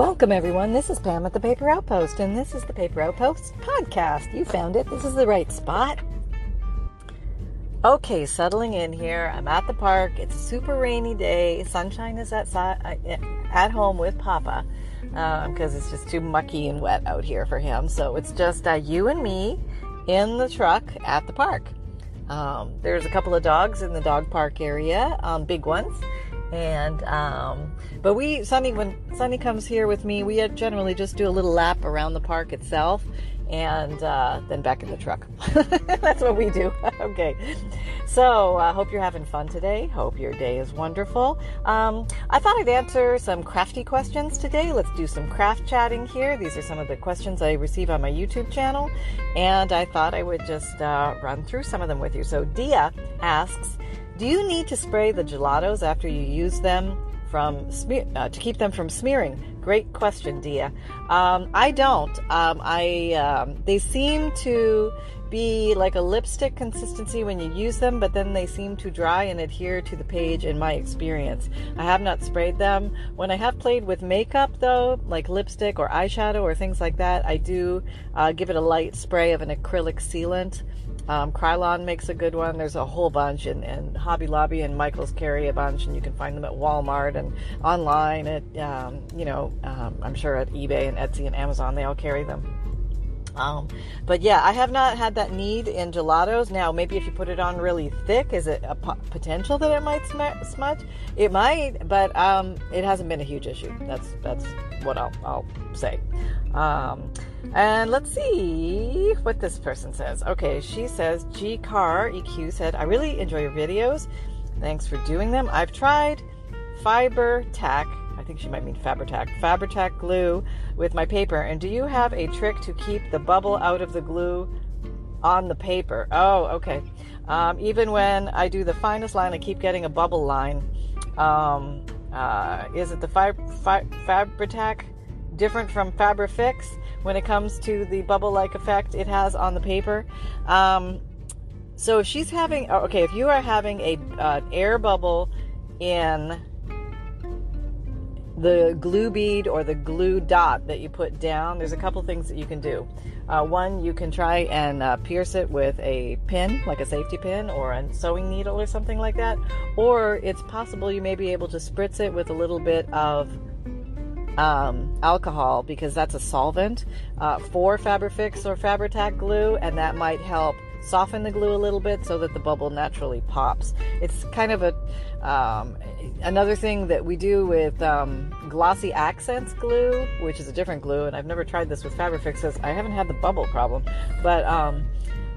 Welcome, everyone. This is Pam at the Paper Outpost, and this is the Paper Outpost podcast. You found it. This is the right spot. Okay, settling in here. I'm at the park. It's a super rainy day. Sunshine is at at home with Papa because um, it's just too mucky and wet out here for him. So it's just uh, you and me in the truck at the park. Um, there's a couple of dogs in the dog park area, um, big ones and um, but we Sunny when Sunny comes here with me, we generally just do a little lap around the park itself, and uh, then back in the truck. That's what we do. okay, so I uh, hope you're having fun today. Hope your day is wonderful. Um, I thought I'd answer some crafty questions today. Let's do some craft chatting here. These are some of the questions I receive on my YouTube channel, and I thought I would just uh, run through some of them with you. So Dia asks. Do you need to spray the gelatos after you use them from smear, uh, to keep them from smearing? Great question, Dia. Um, I don't. Um, I um, they seem to be like a lipstick consistency when you use them, but then they seem to dry and adhere to the page in my experience. I have not sprayed them. When I have played with makeup, though, like lipstick or eyeshadow or things like that, I do uh, give it a light spray of an acrylic sealant. Um, Krylon makes a good one. There's a whole bunch, and, and Hobby Lobby and Michaels carry a bunch, and you can find them at Walmart and online. At um, you know, um, I'm sure at eBay and Etsy and Amazon, they all carry them. Um, but yeah, I have not had that need in gelatos. Now, maybe if you put it on really thick, is it a potential that it might sm- smudge? It might, but um, it hasn't been a huge issue. That's that's what I'll, I'll say. Um, and let's see what this person says. Okay, she says G Car EQ said, I really enjoy your videos. Thanks for doing them. I've tried fiber tack think she might mean Fabri-Tac, Fabri-Tac glue with my paper. And do you have a trick to keep the bubble out of the glue on the paper? Oh, okay. Um, even when I do the finest line, I keep getting a bubble line. Um, uh, is it the fi- fi- Fabri-Tac different from Fabri-Fix when it comes to the bubble-like effect it has on the paper? Um, so if she's having, oh, okay, if you are having a uh, air bubble in the glue bead or the glue dot that you put down, there's a couple things that you can do. Uh, one, you can try and uh, pierce it with a pin, like a safety pin or a sewing needle or something like that. Or it's possible you may be able to spritz it with a little bit of um, alcohol because that's a solvent uh, for Fabri-Fix or Fabri-Tac glue, and that might help soften the glue a little bit so that the bubble naturally pops. It's kind of a um, another thing that we do with um, glossy accents glue, which is a different glue, and I've never tried this with Fabri-Fix. I haven't had the bubble problem, but um,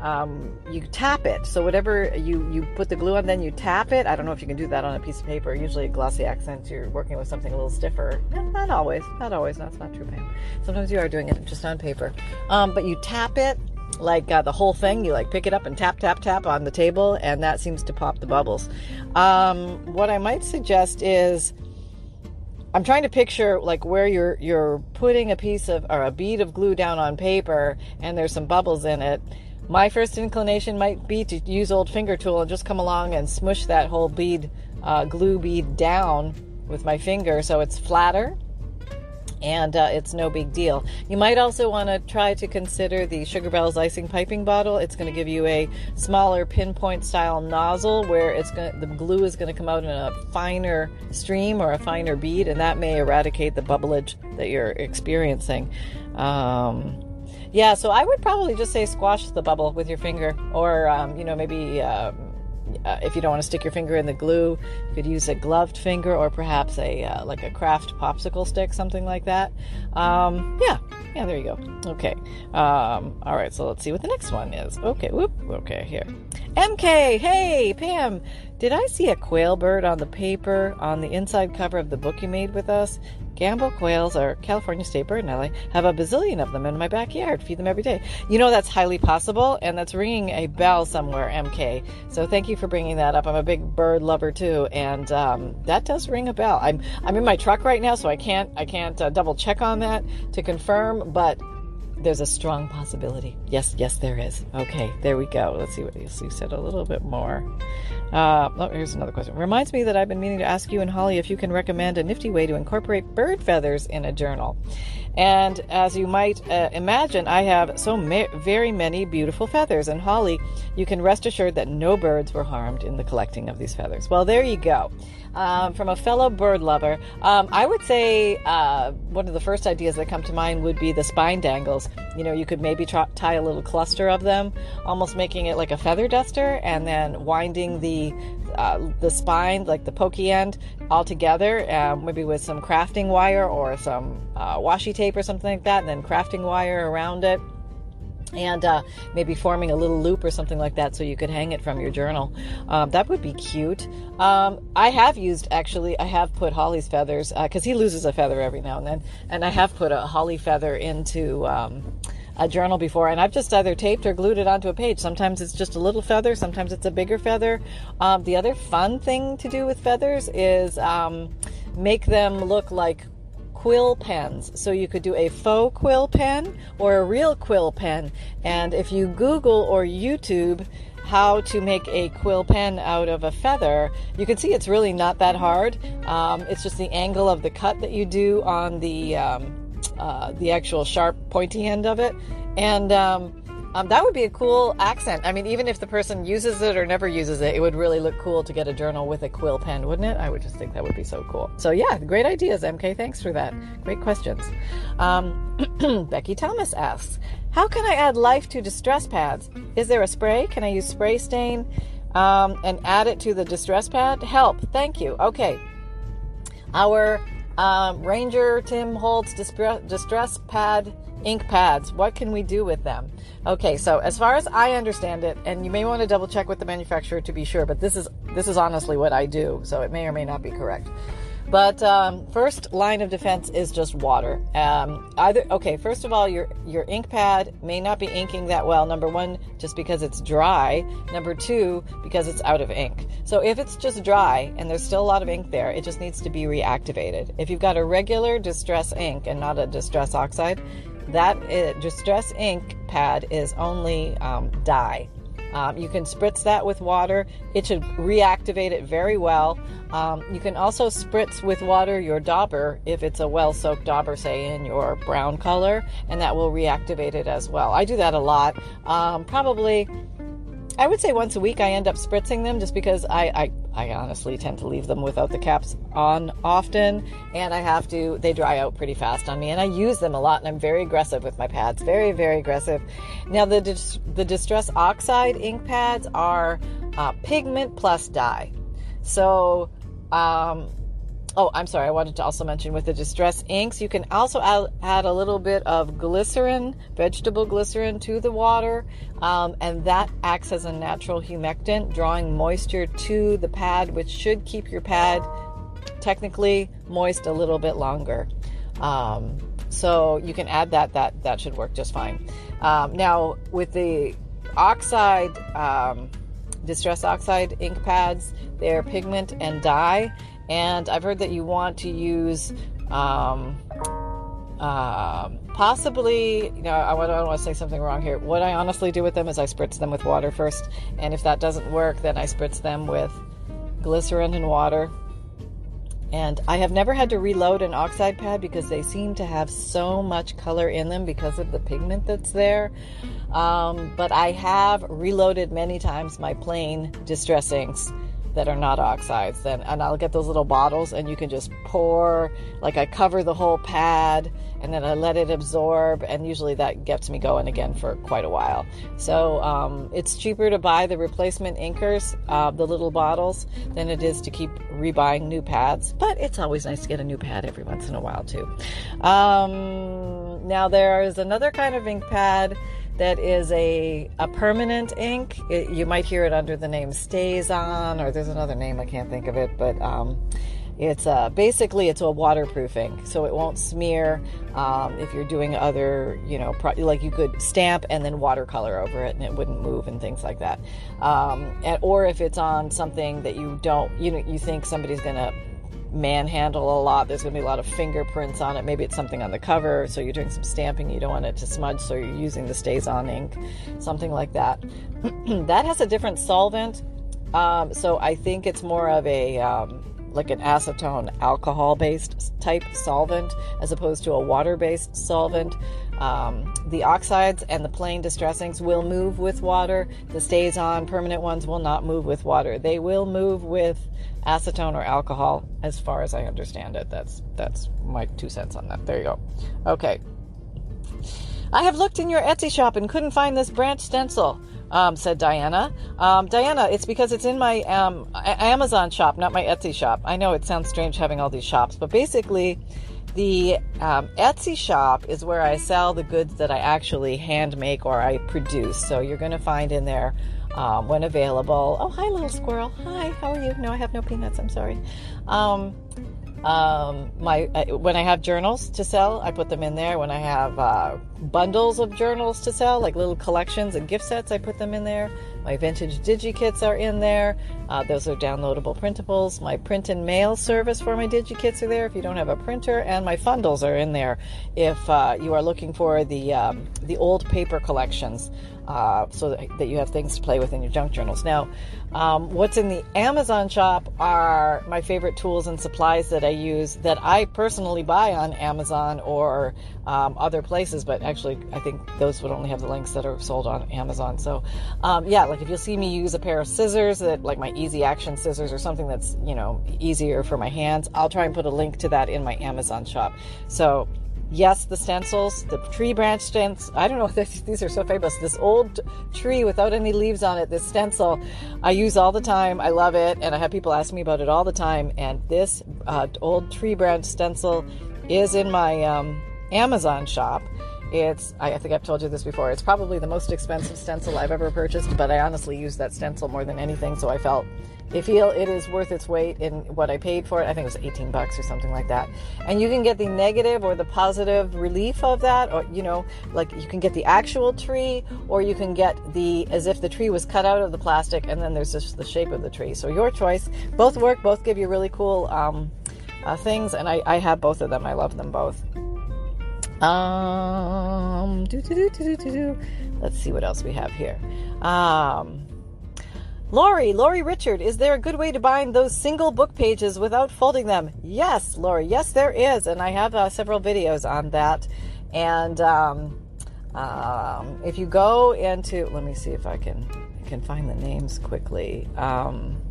um, you tap it. So whatever you you put the glue on, then you tap it. I don't know if you can do that on a piece of paper. Usually, glossy accent, you're working with something a little stiffer. Not always. Not always. That's not true, Pam. Sometimes you are doing it just on paper. Um, but you tap it like uh, the whole thing. You like pick it up and tap, tap, tap on the table, and that seems to pop the bubbles. Um, what I might suggest is. I'm trying to picture like where you're you're putting a piece of or a bead of glue down on paper and there's some bubbles in it. My first inclination might be to use old finger tool and just come along and smush that whole bead uh, glue bead down with my finger so it's flatter and uh, it's no big deal. You might also want to try to consider the Sugar Bells icing piping bottle. It's going to give you a smaller pinpoint style nozzle where it's going the glue is going to come out in a finer stream or a finer bead, and that may eradicate the bubblage that you're experiencing. Um, yeah, so I would probably just say squash the bubble with your finger, or um, you know maybe. Um, uh, if you don't want to stick your finger in the glue, you could use a gloved finger or perhaps a uh, like a craft popsicle stick, something like that. Um, yeah, Yeah, there you go. Okay. Um, all right, so let's see what the next one is. Okay, whoop. Okay, here. MK, hey, Pam, did I see a quail bird on the paper on the inside cover of the book you made with us? Gambel quails are California state bird, and I have a bazillion of them in my backyard. Feed them every day. You know that's highly possible, and that's ringing a bell somewhere, MK. So thank you for bringing that up. I'm a big bird lover too, and um, that does ring a bell. I'm I'm in my truck right now, so I can't I can't uh, double check on that to confirm, but there's a strong possibility. Yes, yes, there is. Okay, there we go. Let's see what you said a little bit more. Uh, oh, here's another question. Reminds me that I've been meaning to ask you and Holly if you can recommend a nifty way to incorporate bird feathers in a journal. And as you might uh, imagine, I have so ma- very many beautiful feathers. And Holly, you can rest assured that no birds were harmed in the collecting of these feathers. Well, there you go um, from a fellow bird lover. Um, I would say uh, one of the first ideas that come to mind would be the spine dangles. You know, you could maybe tie a little cluster of them, almost making it like a feather duster, and then winding the uh, the spine, like the pokey end, all together, uh, maybe with some crafting wire or some uh, washi tape or something like that, and then crafting wire around it and uh, maybe forming a little loop or something like that so you could hang it from your journal. Um, that would be cute. Um, I have used actually, I have put Holly's feathers because uh, he loses a feather every now and then, and I have put a holly feather into. Um, a journal before, and I've just either taped or glued it onto a page. Sometimes it's just a little feather, sometimes it's a bigger feather. Um, the other fun thing to do with feathers is um, make them look like quill pens. So you could do a faux quill pen or a real quill pen. And if you Google or YouTube how to make a quill pen out of a feather, you can see it's really not that hard. Um, it's just the angle of the cut that you do on the um, uh, the actual sharp pointy end of it, and um, um, that would be a cool accent. I mean, even if the person uses it or never uses it, it would really look cool to get a journal with a quill pen, wouldn't it? I would just think that would be so cool. So, yeah, great ideas, MK. Thanks for that. Great questions. Um, Becky Thomas asks How can I add life to distress pads? Is there a spray? Can I use spray stain um, and add it to the distress pad? Help. Thank you. Okay. Our um, Ranger Tim Holtz distress, distress pad ink pads. What can we do with them? Okay, so as far as I understand it, and you may want to double check with the manufacturer to be sure, but this is this is honestly what I do, so it may or may not be correct. But um, first line of defense is just water. Um, either okay, first of all, your your ink pad may not be inking that well. Number one, just because it's dry. Number two, because it's out of ink. So if it's just dry and there's still a lot of ink there, it just needs to be reactivated. If you've got a regular distress ink and not a distress oxide, that is, distress ink pad is only um, dye. Um, you can spritz that with water. It should reactivate it very well. Um, you can also spritz with water your dauber if it's a well soaked dauber, say in your brown color, and that will reactivate it as well. I do that a lot. Um, probably I would say once a week I end up spritzing them just because I, I, I, honestly tend to leave them without the caps on often and I have to, they dry out pretty fast on me and I use them a lot and I'm very aggressive with my pads. Very, very aggressive. Now the, the Distress Oxide ink pads are uh, pigment plus dye. So, um, Oh, I'm sorry. I wanted to also mention with the distress inks, you can also add, a little bit of glycerin, vegetable glycerin, to the water, um, and that acts as a natural humectant, drawing moisture to the pad, which should keep your pad technically moist a little bit longer. Um, so you can add that. That that should work just fine. Um, now with the oxide, um, distress oxide ink pads, they're pigment and dye and I've heard that you want to use um, uh, possibly, you know, I don't want to say something wrong here. What I honestly do with them is I spritz them with water first, and if that doesn't work, then I spritz them with glycerin and water. And I have never had to reload an oxide pad because they seem to have so much color in them because of the pigment that's there. Um, but I have reloaded many times my plain distress inks that are not oxides then and I'll get those little bottles and you can just pour like I cover the whole pad and then I let it absorb and usually that gets me going again for quite a while. So um, it's cheaper to buy the replacement inkers uh, the little bottles than it is to keep rebuying new pads but it's always nice to get a new pad every once in a while too. Um, now there is another kind of ink pad that is a, a permanent ink. It, you might hear it under the name StazOn, or there's another name I can't think of it, but um, it's uh, basically it's a waterproof ink, so it won't smear. Um, if you're doing other, you know, pro- like you could stamp and then watercolor over it, and it wouldn't move and things like that. Um, and, or if it's on something that you don't, you know, you think somebody's gonna manhandle a lot. There's going to be a lot of fingerprints on it. Maybe it's something on the cover, so you're doing some stamping. You don't want it to smudge, so you're using the StazOn ink, something like that. that has a different solvent, um, so I think it's more of a um, like an acetone alcohol based type solvent as opposed to a water based solvent. Um, the oxides and the plain distress inks will move with water. The StazOn permanent ones will not move with water. They will move with acetone or alcohol, as far as I understand it. That's that's my two cents on that. There you go. Okay. I have looked in your Etsy shop and couldn't find this branch stencil. Um, said Diana. Um, Diana, it's because it's in my um, Amazon shop, not my Etsy shop. I know it sounds strange having all these shops, but basically, the um, Etsy shop is where I sell the goods that I actually hand make or I produce. So you're going to find in there um, when available. Oh, hi, little squirrel. Hi, how are you? No, I have no peanuts. I'm sorry. Um, um, my uh, when I have journals to sell, I put them in there. When I have uh, bundles of journals to sell, like little collections and gift sets, I put them in there. My vintage DigiKits are in there. Uh, those are downloadable printables. My print and mail service for my DigiKits are there if you don't have a printer, and my fundles are in there if uh, you are looking for the um, the old paper collections uh, so that, that, you have things to play with in your junk journals. Now, um, what's in the Amazon shop are my favorite tools and supplies that I use that I personally buy on Amazon or um, other places, but actually, I think those would only have the links that are sold on Amazon. So, um, yeah, like if you'll see me use a pair of scissors that, like my easy action scissors or something that's, you know, easier for my hands, I'll try and put a link to that in my Amazon shop. So, Yes, the stencils, the tree branch stencils. I don't know, these are so famous. This old tree without any leaves on it, this stencil, I use all the time. I love it, and I have people ask me about it all the time. And this uh, old tree branch stencil is in my um, Amazon shop. It's, I think I've told you this before, it's probably the most expensive stencil I've ever purchased, but I honestly use that stencil more than anything, so I felt I feel it is worth its weight in what I paid for it. I think it was 18 bucks or something like that. And you can get the negative or the positive relief of that, or you know, like you can get the actual tree, or you can get the as if the tree was cut out of the plastic, and then there's just the shape of the tree. So your choice. Both work. Both give you really cool um, uh, things, and I, I have both of them. I love them both. Um, Let's see what else we have here. Um, Lori, Lori Richard, is there a good way to bind those single book pages without folding them? Yes, Lori, yes, there is. And I have uh, several videos on that. And um, um, if you go into, let me see if I can, I can find the names quickly. Um,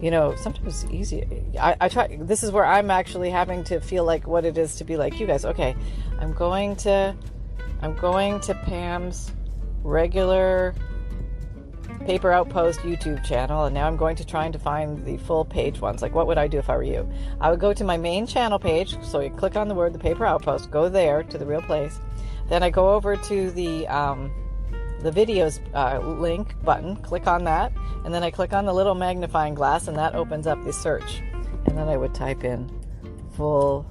you know, sometimes it's easy. I, I try. This is where I'm actually having to feel like what it is to be like you guys. Okay, I'm going to, I'm going to Pam's regular Paper Outpost YouTube channel, and now I'm going to trying to find the full page ones. Like, what would I do if I were you? I would go to my main channel page. So you click on the word the Paper Outpost, go there to the real place. Then I go over to the um, the videos uh, link button, click on that, and then I click on the little magnifying glass, and that opens up the search. And then I would type in full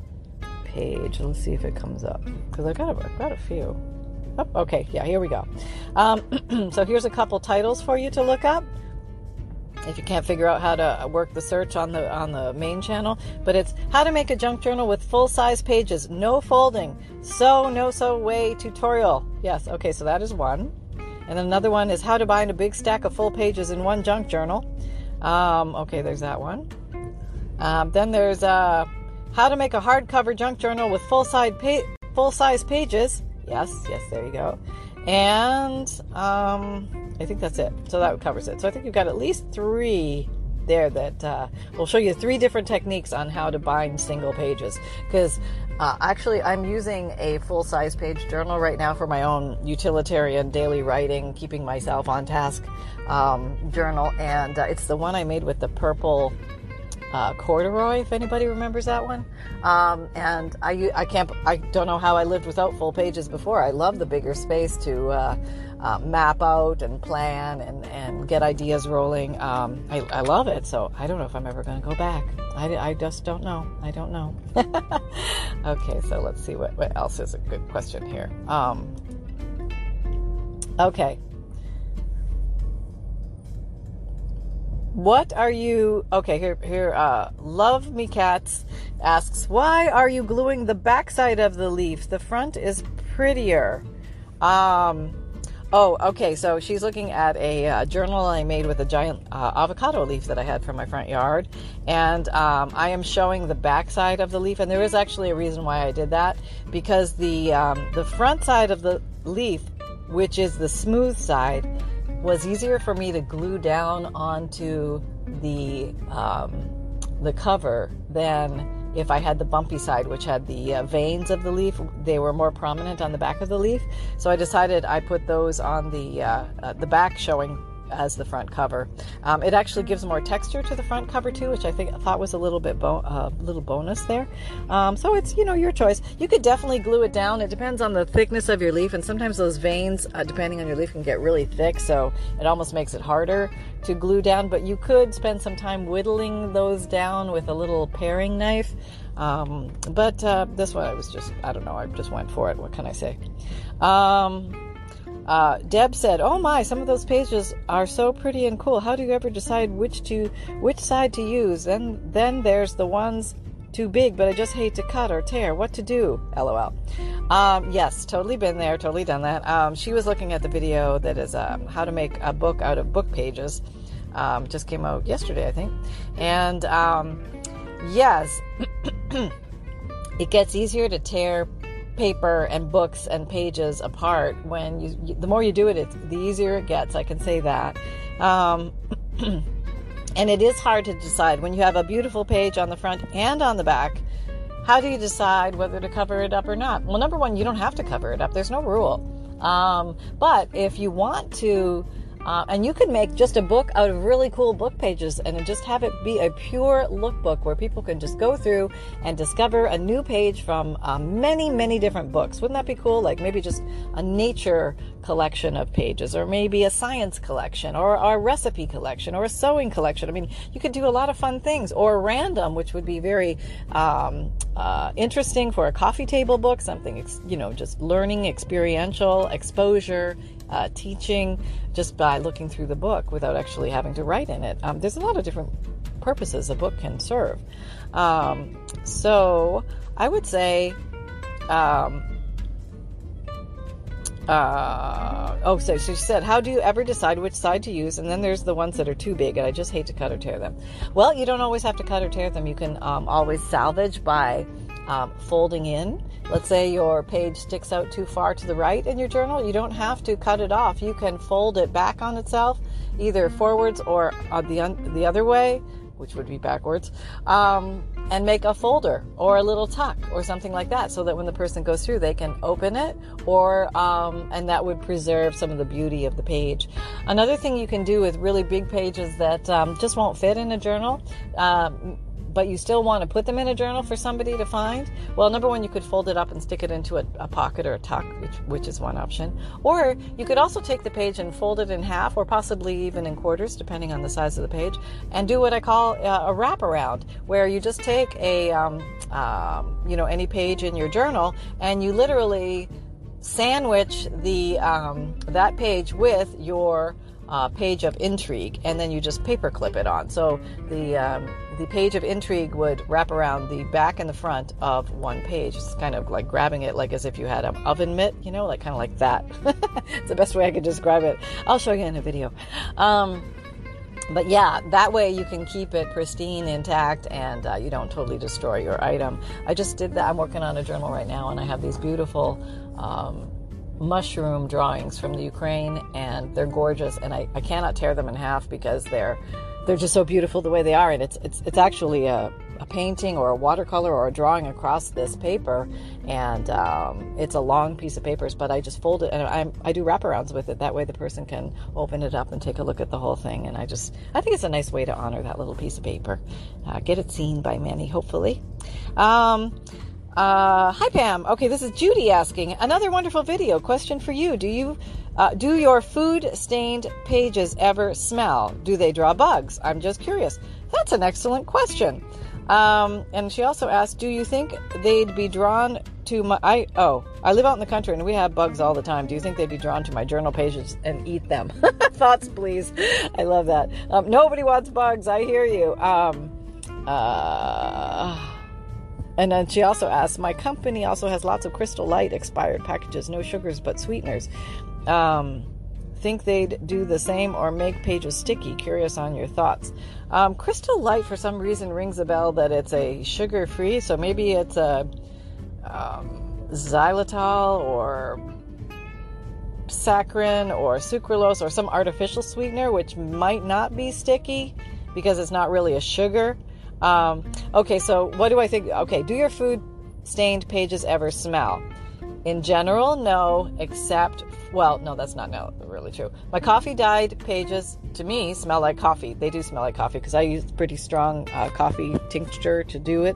page. Let's see if it comes up because I've got a, I've got a few. Oh, okay, yeah, here we go. Um, so here's a couple titles for you to look up if you can't figure out how to work the search on the on the main channel but it's how to make a junk journal with full size pages no folding so no so way tutorial yes okay so that is one and another one is how to bind a big stack of full pages in one junk journal. Um, okay, there's that one. Um, then there's uh, how to make a hardcover junk journal with full size pa- full size pages. Yes, yes, there you go. And um, I think that's it. So that covers it. So I think you've got at least three there that uh, will show you three different techniques on how to bind single pages. Because uh, actually, I'm using a full size page journal right now for my own utilitarian daily writing, keeping myself on task um, journal, and uh, it's the one I made with the purple uh, corduroy, if anybody remembers that one. Um, and I, I can't, I don't know how I lived without full pages before. I love the bigger space to uh, uh, map out and plan and, and get ideas rolling. Um, I, I love it. So I don't know if I'm ever going to go back. I, I just don't know. I don't know. okay, so let's see what, what else is a good question here. Um, okay. What are you? Okay, here, here. Uh, Love me cats asks, why are you gluing the backside of the leaf? The front is prettier. Um, oh, okay. So she's looking at a uh, journal I made with a giant uh, avocado leaf that I had from my front yard, and um, I am showing the backside of the leaf. And there is actually a reason why I did that because the um, the front side of the leaf, which is the smooth side was easier for me to glue down onto the um, the cover than if I had the bumpy side, which had the uh, veins of the leaf. They were more prominent on the back of the leaf, so I decided I put those on the uh, uh, the back, showing as the front cover. Um, it actually gives more texture to the front cover too, which I think I thought was a little bit bo- uh, little bonus there. Um, so it's you know your choice. You could definitely glue it down. It depends on the thickness of your leaf, and sometimes those veins, uh, depending on your leaf, can get really thick, so it almost makes it harder to glue down. But you could spend some time whittling those down with a little paring knife. Um, but uh, this one, I was just I don't know. I just went for it. What can I say? Uh, Deb said, "Oh my, some of those pages are so pretty and cool. How do you ever decide which to which side to use? And then there's the ones too big, but I just hate to cut or tear. What to do? LOL." Um, yes, totally been there, totally done that. Um, she was looking at the video that is um, how to make a book out of book pages. Um, just came out yesterday, I think, and um, yes, it gets easier to tear paper and books and pages apart when you, the more you do it it's the easier it gets i can say that. Um, and it is hard to decide. When you have a beautiful page on the front and on the back how do you decide whether to cover it up or not? Well number one you don't have to cover it up. There's no rule. Um, but if you want to uh, and you could make just a book out of really cool book pages and just have it be a pure lookbook where people can just go through and discover a new page from uh, many, many different books. Wouldn't that be cool? Like maybe just a nature collection of pages, or maybe a science collection, or a recipe collection, or a sewing collection. I mean, you could do a lot of fun things, or random, which would be very um, uh, interesting for a coffee table book, something, you know, just learning, experiential, exposure, uh, teaching just by looking through the book without actually having to write in it. Um, there's a lot of different purposes a book can serve. Um, so I would say, um, uh, oh, so she said, How do you ever decide which side to use? And then there's the ones that are too big, and I just hate to cut or tear them. Well, you don't always have to cut or tear them. You can um, always salvage by um, folding in. Let's say your page sticks out too far to the right in your journal. You don't have to cut it off. You can fold it back on itself, either forwards or on the, un- the other way, which would be backwards, um, and make a folder or a little tuck or something like that so that when the person goes through, they can open it or, um, and that would preserve some of the beauty of the page. Another thing you can do with really big pages that um, just won't fit in a journal. Um, but you still want to put them in a journal for somebody to find, well, number one, you could fold it up and stick it into a, a, pocket or a tuck, which, which is one option. Or you could also take the page and fold it in half, or possibly even in quarters, depending on the size of the page, and do what I call a, a wraparound, where you just take a, um, um, you know, any page in your journal, and you literally sandwich the um, that page with your uh, page of intrigue, and then you just paperclip it on. So the um, the page of intrigue would wrap around the back and the front of one page. It's kind of like grabbing it, like as if you had an oven mitt, you know, like kind of like that. it's the best way I could describe it. I'll show you in a video. Um, but yeah, that way you can keep it pristine, intact, and uh, you don't totally destroy your item. I just did that. I'm working on a journal right now, and I have these beautiful. Um, mushroom drawings from the Ukraine, and they're gorgeous. And I, I cannot tear them in half because they're they're just so beautiful the way they are. And it's it's it's actually a a painting or a watercolor or a drawing across this paper, and um, it's a long piece of papers. But I just fold it and I, I do wraparounds with it. That way, the person can open it up and take a look at the whole thing. And I just I think it's a nice way to honor that little piece of paper. Uh, get it seen by many, hopefully. Um, uh, hi Pam. Okay, this is Judy asking another wonderful video question for you. Do you uh, do your food stained pages ever smell? Do they draw bugs? I'm just curious. That's an excellent question. Um, and she also asked, "Do you think they'd be drawn to my? I oh, I live out in the country and we have bugs all the time. Do you think they'd be drawn to my journal pages and eat them? Thoughts, please. I love that. Um, nobody wants bugs. I hear you. Um, uh, and then she also asked, My company also has lots of Crystal Light expired packages, no sugars but sweeteners. Um, think they'd do the same or make pages sticky? Curious on your thoughts. Um, Crystal Light, for some reason, rings a bell that it's a sugar free, so maybe it's a um, xylitol or saccharin or sucralose or some artificial sweetener, which might not be sticky because it's not really a sugar. Um, okay, so what do I think? Okay, do your food stained pages ever smell? In general, no, except, well, no, that's not no, really true. My coffee dyed pages, to me, smell like coffee. They do smell like coffee because I use pretty strong uh, coffee tincture to do it.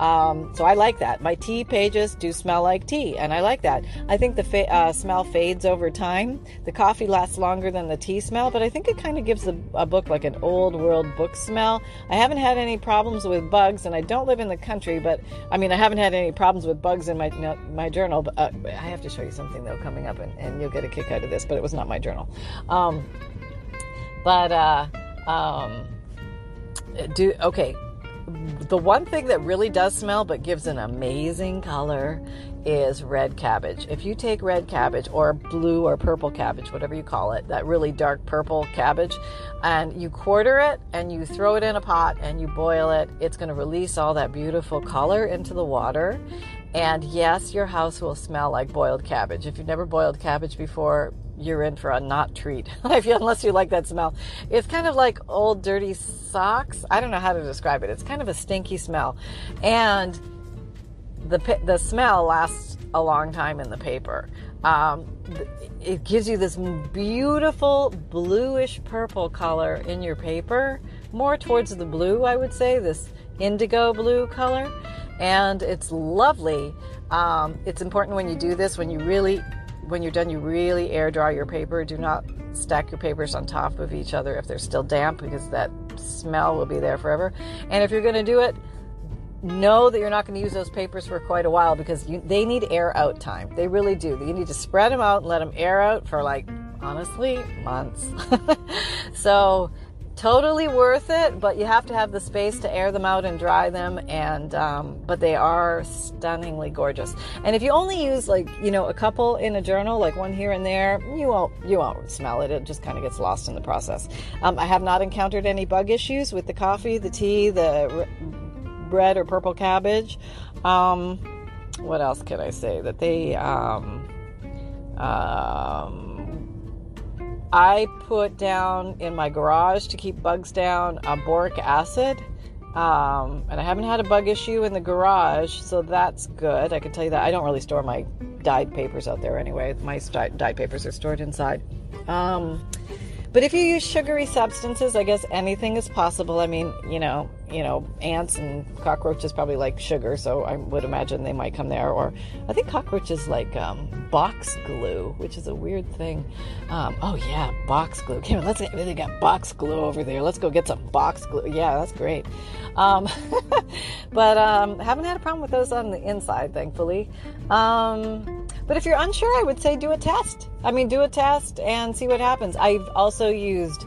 Um, so I like that. My tea pages do smell like tea, and I like that. I think the fa- uh, smell fades over time. The coffee lasts longer than the tea smell, but I think it kind of gives a book like an old world book smell. I haven't had any problems with bugs, and I don't live in the country, but I mean, I haven't had any problems with bugs in my my journal. But uh, I have to show you something though coming up, and, and, you'll get a kick out of this. But it was not my journal. Um, but uh, um, do okay the one thing that really does smell but gives an amazing color is red cabbage. If you take red cabbage or blue or purple cabbage, whatever you call it, that really dark purple cabbage, and you quarter it and you throw it in a pot and you boil it, it's going to release all that beautiful color into the water. And yes, your house will smell like boiled cabbage. If you've never boiled cabbage before, you're in for a not treat unless you like that smell. It's kind of like old dirty socks. I don't know how to describe it. It's kind of a stinky smell, and the the smell lasts a long time in the paper. Um, it gives you this beautiful bluish purple color in your paper, more towards the blue, I would say, this indigo blue color, and it's lovely. Um, it's important when you do this when you really when you're done, you really air dry your paper. Do not stack your papers on top of each other if they're still damp because that smell will be there forever. And if you're going to do it, know that you're not going to use those papers for quite a while because you, they need air out time. They really do. You need to spread them out and let them air out for like, honestly, months. so totally worth it, but you have to have the space to air them out and dry them. And um, but they are stunningly gorgeous. And if you only use like you know a couple in a journal, like one here and there, you won't you won't smell it. It just kind of gets lost in the process. Um, I have not encountered any bug issues with the coffee, the tea, the red or purple cabbage. Um, what else can I say? That they um, um I put down in my garage to keep bugs down boric acid. Um, and I haven't had a bug issue in the garage, so that's good. I can tell you that I don't really store my dyed papers out there anyway. My dyed papers are stored inside. Um, but if you use sugary substances, I guess anything is possible. I mean, you know, you know, ants and cockroaches probably like sugar, so I would imagine they might come there. Or I think cockroaches like um, box glue, which is a weird thing. Um, oh yeah, box glue. Okay, let's get, they got box glue over there. Let's go get some box glue. Yeah, that's great. Um, but um, haven't had a problem with those on the inside, thankfully. But if you're unsure, I would say do a test. I mean, do a test and see what happens. I've also used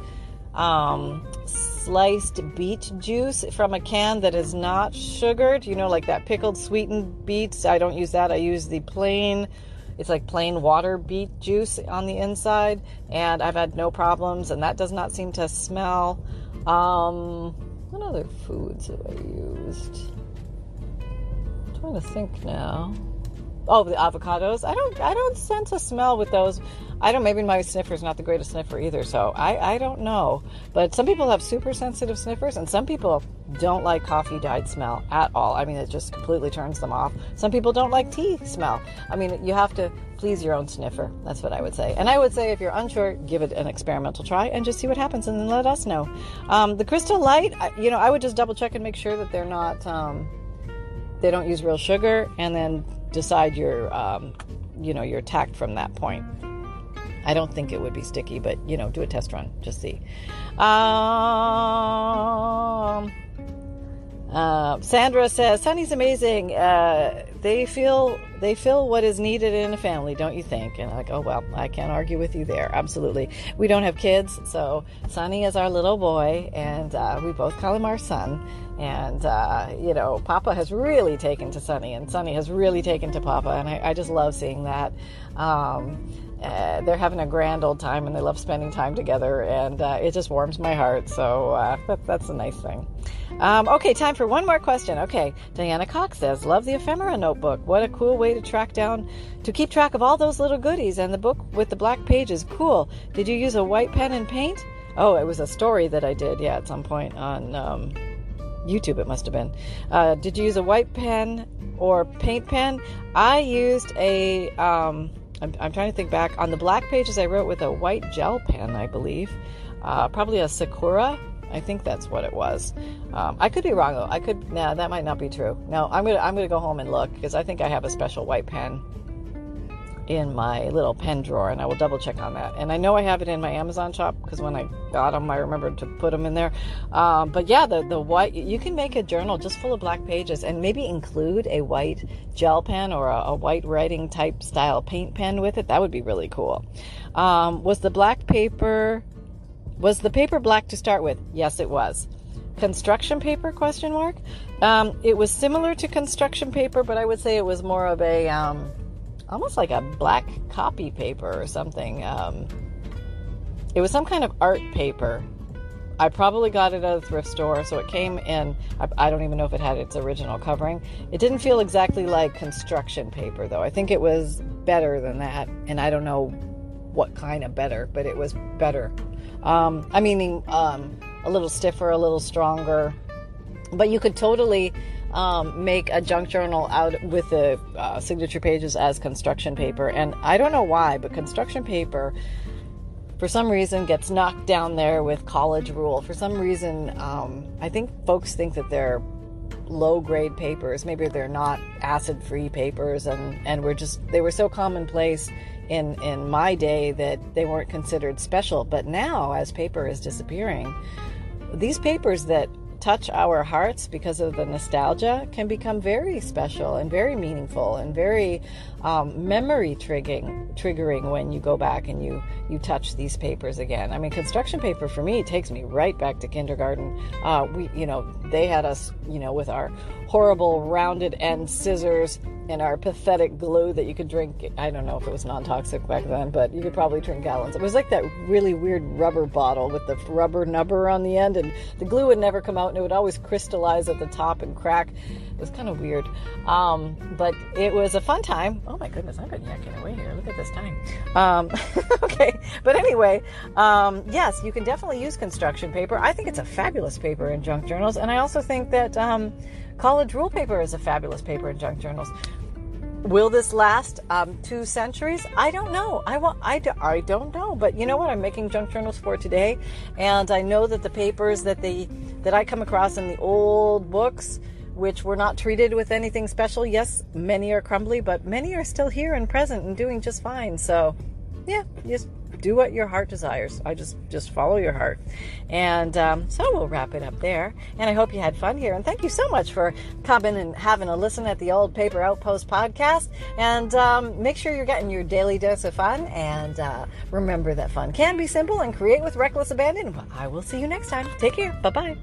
um, sliced beet juice from a can that is not sugared. You know, like that pickled sweetened beets. I don't use that. I use the plain. It's like plain water beet juice on the inside, and I've had no problems, and that does not seem to smell. Um, what other foods have I used? I'm trying to think now. Oh, the avocados. I don't. I don't sense a smell with those. I don't. Maybe my sniffer is not the greatest sniffer either. So I. I don't know. But some people have super sensitive sniffers, and some people don't like coffee dyed smell at all. I mean, it just completely turns them off. Some people don't like tea smell. I mean, you have to please your own sniffer. That's what I would say. And I would say if you're unsure, give it an experimental try and just see what happens, and then let us know. Um, the Crystal Light. You know, I would just double check and make sure that they're not. Um, they don't use real sugar, and then decide your, um, you know, your tact from that point. I don't think it would be sticky, but you know, do a test run, just see. Um, uh, Sandra says, "Sunny's amazing. Uh, they feel they feel what is needed in a family, don't you think?" And I'm like, "Oh well, I can't argue with you there. Absolutely. We don't have kids, so Sunny is our little boy, and uh, we both call him our son. And uh, you know, Papa has really taken to Sunny, and Sunny has really taken to Papa, and I, I just love seeing that." Um, uh, they're having a grand old time and they love spending time together and uh, it just warms my heart. So uh, that, that's a nice thing. Um, okay time for one more question. Okay diana cox says love the ephemera notebook. What a cool way to track down to keep track of all those little goodies and the book with the black pages. Cool. Did you use a white pen and paint? Oh it was a story that i did yeah at some point on um, youtube it must have been. Uh, did you use a white pen or paint pen? I used a um, I'm, I'm, trying to think back. On the black pages, I wrote with a white gel pen, I believe. Uh, probably a Sakura. I think that's what it was. Um, I could be wrong though. I could. Nah, that might not be true. No, I'm gonna I'm gonna go home and look because I think I have a special white pen in my little pen drawer, and I will double check on that. And I know I have it in my Amazon shop because when I got them, I remembered to put them in there. Um, but yeah, the the white you can make a journal just full of black pages, and maybe include a white gel pen or a, a white writing type style paint pen with it. That would be really cool. Um, was the black paper was the paper black to start with? Yes, it was. Construction paper? Question mark. Um, it was similar to construction paper, but I would say it was more of a um, almost like a black copy paper or something. Um, it was some kind of art paper. I probably got it at a thrift store, so it came in. I, I, don't even know if it had its original covering. It didn't feel exactly like construction paper, though. I think it was better than that, and I don't know what kind of better, but it was better. Um, I mean, um, a little stiffer, a little stronger, but you could totally um, make a junk journal out with the uh, signature pages as construction paper. And I don't know why, but construction paper, for some reason, gets knocked down there with college rule. For some reason, um, I think folks think that they're low grade papers. Maybe they're not acid free papers, and, and we're just, they were so commonplace in, in my day that they weren't considered special. But now, as paper is disappearing, these papers that touch our hearts because of the nostalgia can become very special and very meaningful and very um, memory triggering triggering when you go back and you you touch these papers again. I mean, construction paper for me takes me right back to kindergarten. Uh, we, you know, they had us, you know, with our horrible rounded end scissors and our pathetic glue that you could drink. I don't know if it was non toxic back then, but you could probably drink gallons. It was like that really weird rubber bottle with the rubber nubber on the end, and the glue would never come out and it would always crystallize at the top and crack. Was kind of weird. Um, but it was a fun time. Oh my goodness, I've been yakking away here. Look at this time. Um, okay, but anyway, um, yes, you can definitely use construction paper. I think it's a fabulous paper in junk journals, and I also think that um, college rule paper is a fabulous paper in junk journals. Will this last um, two centuries? I don't know. I, will, I, do, I don't know. But you know what? I'm making junk journals for today, and I know that the papers that they that I come across in the old books, which were not treated with anything special. Yes, many are crumbly, but many are still here and present and doing just fine. So, yeah, just do what your heart desires. I just just follow your heart, and um, so we'll wrap it up there. And I hope you had fun here. And thank you so much for coming and having a listen at the Old Paper Outpost podcast. And um, make sure you're getting your daily dose of fun. And uh, remember that fun can be simple and create with reckless abandon. I will see you next time. Take care. Bye bye.